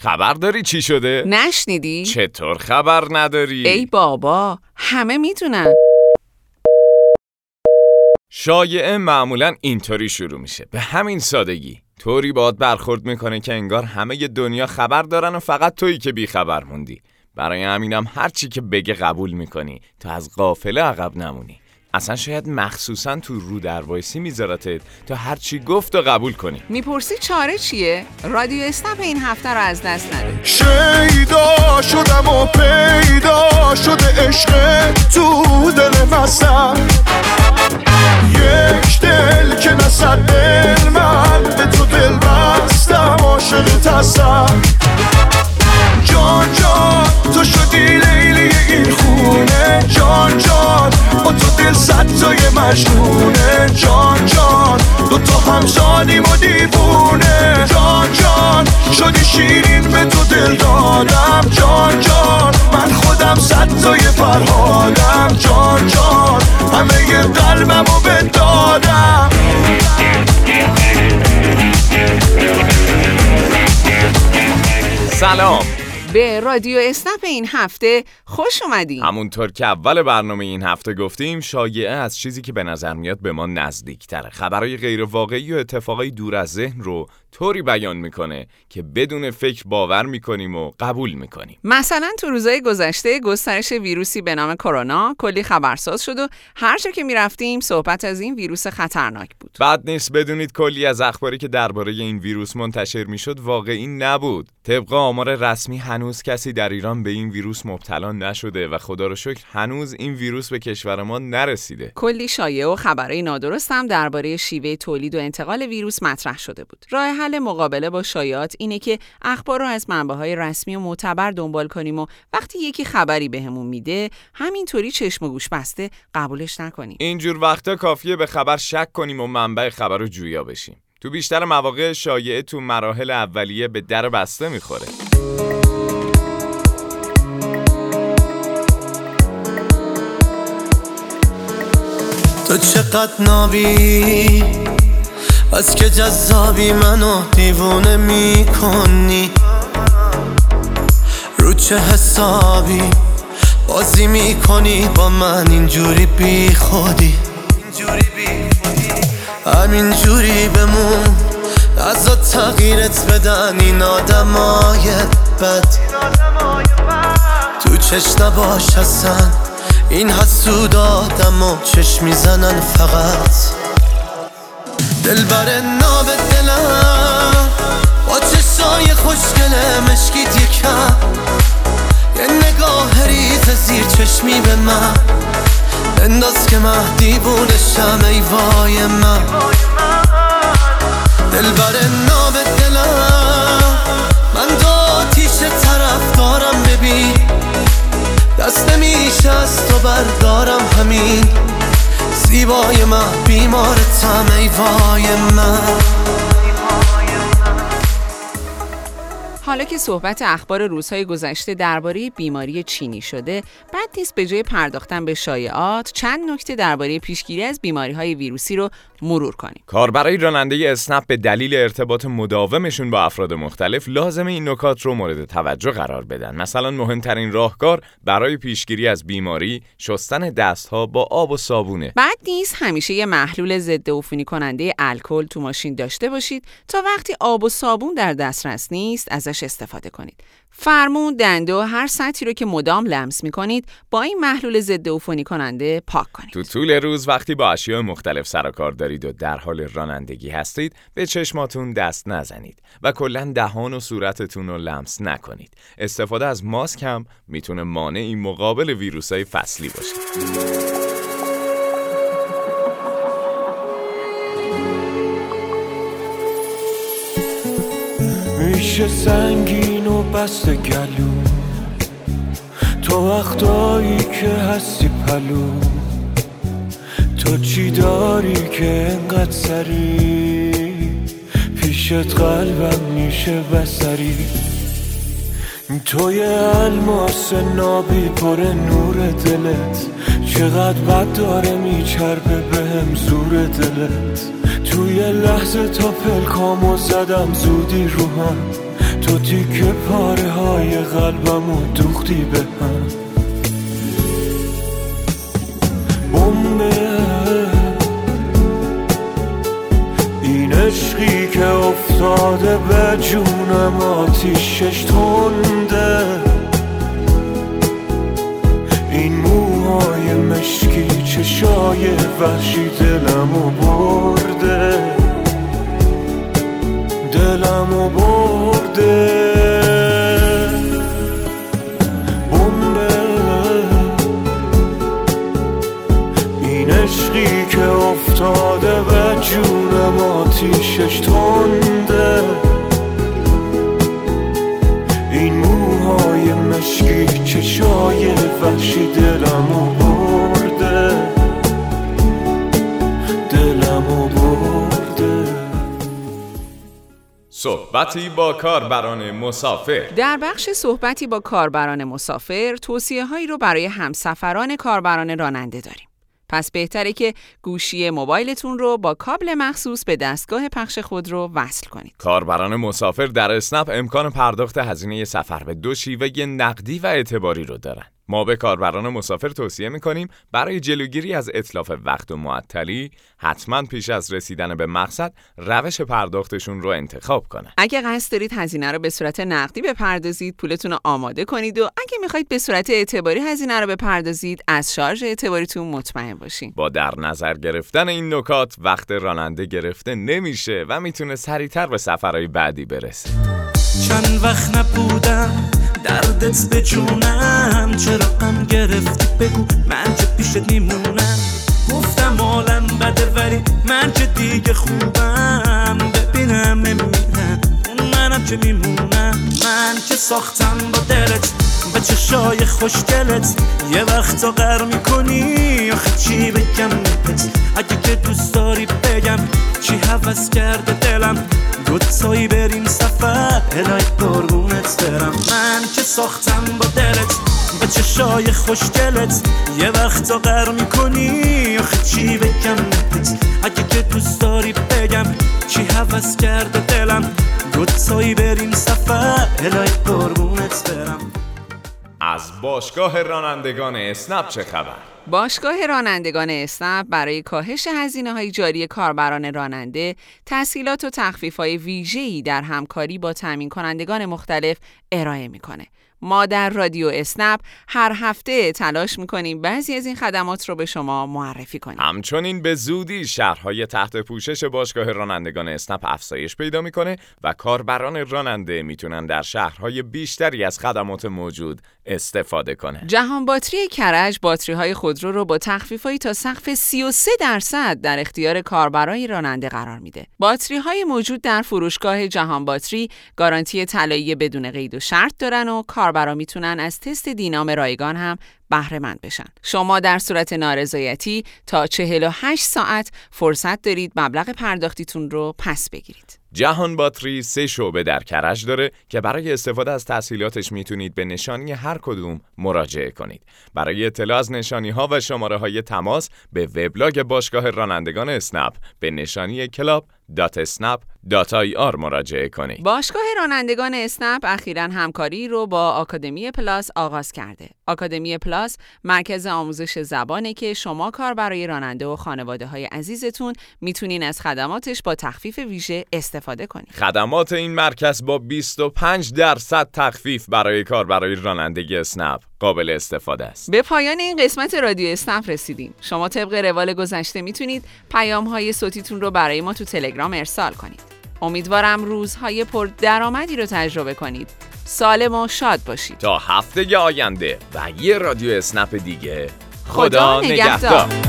خبر داری چی شده؟ نشنیدی؟ چطور خبر نداری؟ ای بابا همه می‌دونن شایعه معمولا اینطوری شروع میشه به همین سادگی طوری باد برخورد می‌کنه که انگار همه دنیا خبر دارن و فقط تویی که بیخبر موندی برای همینم هر چی که بگه قبول می‌کنی تا از قافله عقب نمونی اصلا شاید مخصوصا تو رو در وایسی میذارتت تا هر چی گفت و قبول کنی. می‌پرسی چاره چیه؟ رادیو اسنپ این هفته رو از دست نده. شیدا شدم و پیدا شده عشق تو دل مسم یک دل که نصد دل من به تو دل بستم عاشق تسم مجنونه. جان جان دو تا همزانیم و دیوونه. جان جان شدی شیرین به تو دل دادم. جان جان من خودم صد تای فرهادم. جان جان همه قلبم و دادم. سلام. به رادیو اسنپ این هفته خوش اومدین. همونطور که اول برنامه این هفته گفتیم شایعه از چیزی که به نظر میاد به ما نزدیکتره. خبرهای غیر واقعی و اتفاقای دور از ذهن رو طوری بیان می‌کنه که بدون فکر باور می‌کنیم و قبول می‌کنیم. مثلا تو روزهای گذشته گسترش ویروسی به نام کرونا کلی خبرساز شد و هر جا که می‌رفتیم صحبت از این ویروس خطرناک بود. بعد نیست بدونید کلی از اخباری که درباره این ویروس منتشر می‌شد واقعی نبود. طبق آمار رسمی هنوز کسی در ایران به این ویروس مبتلا نشده و خدا رو شکر هنوز این ویروس به کشور ما نرسیده. کلی شایعه و خبرهای نادرست هم درباره شیوه تولید و انتقال ویروس مطرح شده بود. راه حل مقابله با شایعات اینه که اخبار رو از منبع‌های رسمی و معتبر دنبال کنیم و وقتی یکی خبری بهمون به میده همینطوری چشم و گوش بسته قبولش نکنیم. اینجور وقتا کافیه به خبر شک کنیم و منبع خبر رو جویا بشیم. تو بیشتر مواقع شایعه تو مراحل اولیه به در بسته می‌خوره. تو چقدر نابی؟ از که جذابی منو دیوونه می‌کنی. رو چه حسابی بازی می‌کنی با من؟ اینجوری بی خودی. همین جوری بمون. از تغییرت بدن این آدمای بد. تو چش نباش هستن این حسود آدم و چشم می‌زنن فقط. دل بر ناب دلم. با چشای خوشگله مشکیت یکم. یه نگاه ریز زیر چشمی به من. انداز که من دیوونشم ای وای من. دل بر ناب دلم. من دو تیش طرف دارم ببین. دست نمیشه از تو بردارم همین زیبای من. بیمارتم ای وای من. حالا که صحبت اخبار روزهای گذشته درباره بیماری چینی شده بعد نیست به جای پرداختن به شایعات چند نکته درباره پیشگیری از بیماری های ویروسی رو مرور کنیم. کاربرای راننده اسنپ به دلیل ارتباط مداومشون با افراد مختلف لازم این نکات رو مورد توجه قرار بدن. مثلا مهمترین راهکار برای پیشگیری از بیماری شستن دستها با آب و صابونه. بعد نیست همیشه یه محلول ضد عفونی کننده الکل تو ماشین داشته باشید تا وقتی آب و صابون در دسترس نیست ازش استفاده کنید. فرمون، دنده و هر سطحی رو که مدام لمس می کنید با این محلول ضد عفونی کننده پاک کنید. تو طول روز وقتی با اشیاء مختلف سر و کار دارید و در حال رانندگی هستید به چشماتون دست نزنید و کلا دهان و صورتتون رو لمس نکنید. استفاده از ماسک هم می‌تونه مانعی مقابل ویروسای فصلی باشه. میشه سنگین و بست گلو. تو وقتایی که هستی پلو. تو چی داری که انقدر سری؟ پیشت قلبم میشه بسری. توی الماس نابی پر نور دلت. چقدر بد داره میچربه به هم زور دلت. توی لحظه تا پلکامو زدم زودی رو هم. تو تیکه پاره های قلبم و دوختی به هم. بمبه این عشقی که افتاده به جونم آتیشش تنده. این موهای مشکی چشای وحشی دلمو برده. دلمو برده. بمبه. این عشقی که افتاده به جونم آتیشش تنده. این موهای مشکی چشای وحشی صحبتی با کاربران مسافر در بخش صحبتی با کاربران مسافر توصیه هایی رو برای همسفران کاربران راننده داریم. پس بهتره که گوشی موبایلتون رو با کابل مخصوص به دستگاه پخش خود رو وصل کنید. کاربران مسافر در اسنپ امکان پرداخت هزینه سفر به دو شیوه نقدی و اعتباری رو دارن. ما به کاربران مسافر توصیه می‌کنیم برای جلوگیری از اطلاف وقت و معطلی حتما پیش از رسیدن به مقصد روش پرداختشون رو انتخاب کنن. اگه قصد دارید هزینه رو به صورت نقدی بپردازید، پولتون رو آماده کنید و اگه می‌خواید به صورت اعتباری هزینه رو بپردازید، از شارژ اعتباریتون مطمئن باشین. با در نظر گرفتن این نکات وقت راننده گرفته نمیشه و می‌تونه سریعتر به سفرهای بعدی برسه. چند وقت نبودم دردت به جونم چرا غم گرفتی؟ بگو من چه پیشت میمونم. گفتم حالم بده ولی من چه دیگه خوبم. ببینم نمیرم اون منم که میمونم. من که ساختم با دلت با چشای خوشگلت. یه وقتا غر می‌کنی آخه چی بگم بهت؟ اگه که دوست داری بگم چی حوض کرده دلم. دوتایی بریم سفر؟ الهی قربونت برم. من که ساختم با دلت با چشای خوشگلت یه وقتا غر می‌کنی آخه چی بگم بهت؟ اگه که دوست داری بگم چی حوض کرده دلم. دوتایی بریم سفر الهی قربونت برم. از باشگاه رانندگان اسنپ چه خبر؟ باشگاه رانندگان اسنپ برای کاهش هزینه های جاری کاربران راننده تسهیلات و تخفیف های ویژه‌ای در همکاری با تامین کنندگان مختلف ارائه می‌کنه. ما در رادیو اسنپ هر هفته تلاش می‌کنیم بعضی از این خدمات رو به شما معرفی کنیم. همچنین به زودی شهرهای تحت پوشش باشگاه رانندگان اسنپ افزایش پیدا می‌کنه و کاربران راننده می‌تونن در شهرهای بیشتری از خدمات موجود استفاده کنه. جهان باتری کرج باتری های خودرو رو با تخفیفایی تا سقف 33 درصد در اختیار کاربرای راننده قرار میده. باتری های موجود در فروشگاه جهان باتری گارانتی طلایی بدون قید و شرط دارن و کاربرا می‌تونن از تست دینام رایگان هم بهره مند بشن. شما در صورت نارضایتی تا 48 ساعت فرصت دارید مبلغ پرداختیتون رو پس بگیرید. جهان باتری سه شعبه در کرج داره که برای استفاده از تحصیلاتش می‌تونید به نشانی هر کدوم مراجعه کنید. برای اطلاع از نشانی ها و شماره های تماس به وبلاگ باشگاه رانندگان اسنپ به نشانی club.snapp.ir مراجعه کنید. باشگاه رانندگان اسنپ اخیرا همکاری رو با آکادمی پلاس آغاز کرده. آکادمی پلاس مرکز آموزش زبانه که شما کاربرای راننده و خانواده های عزیزتون می‌تونین از خدماتش با تخفیف ویژه استفاده کنید. خدمات این مرکز با 25 درصد تخفیف برای کاربرای راننده‌ی اسنپ قابل استفاده است. به پایان این قسمت رادیو اسنپ رسیدیم. شما طبق روال گذشته می‌تونید پیام های صوتیتون رو برای ما تو تلگرام ارسال کنید. امیدوارم روزهای پر درآمدی رو تجربه کنید. سالم و شاد باشید. تا هفته آینده و یه رادیو اسنپ دیگه خدا نگهدار.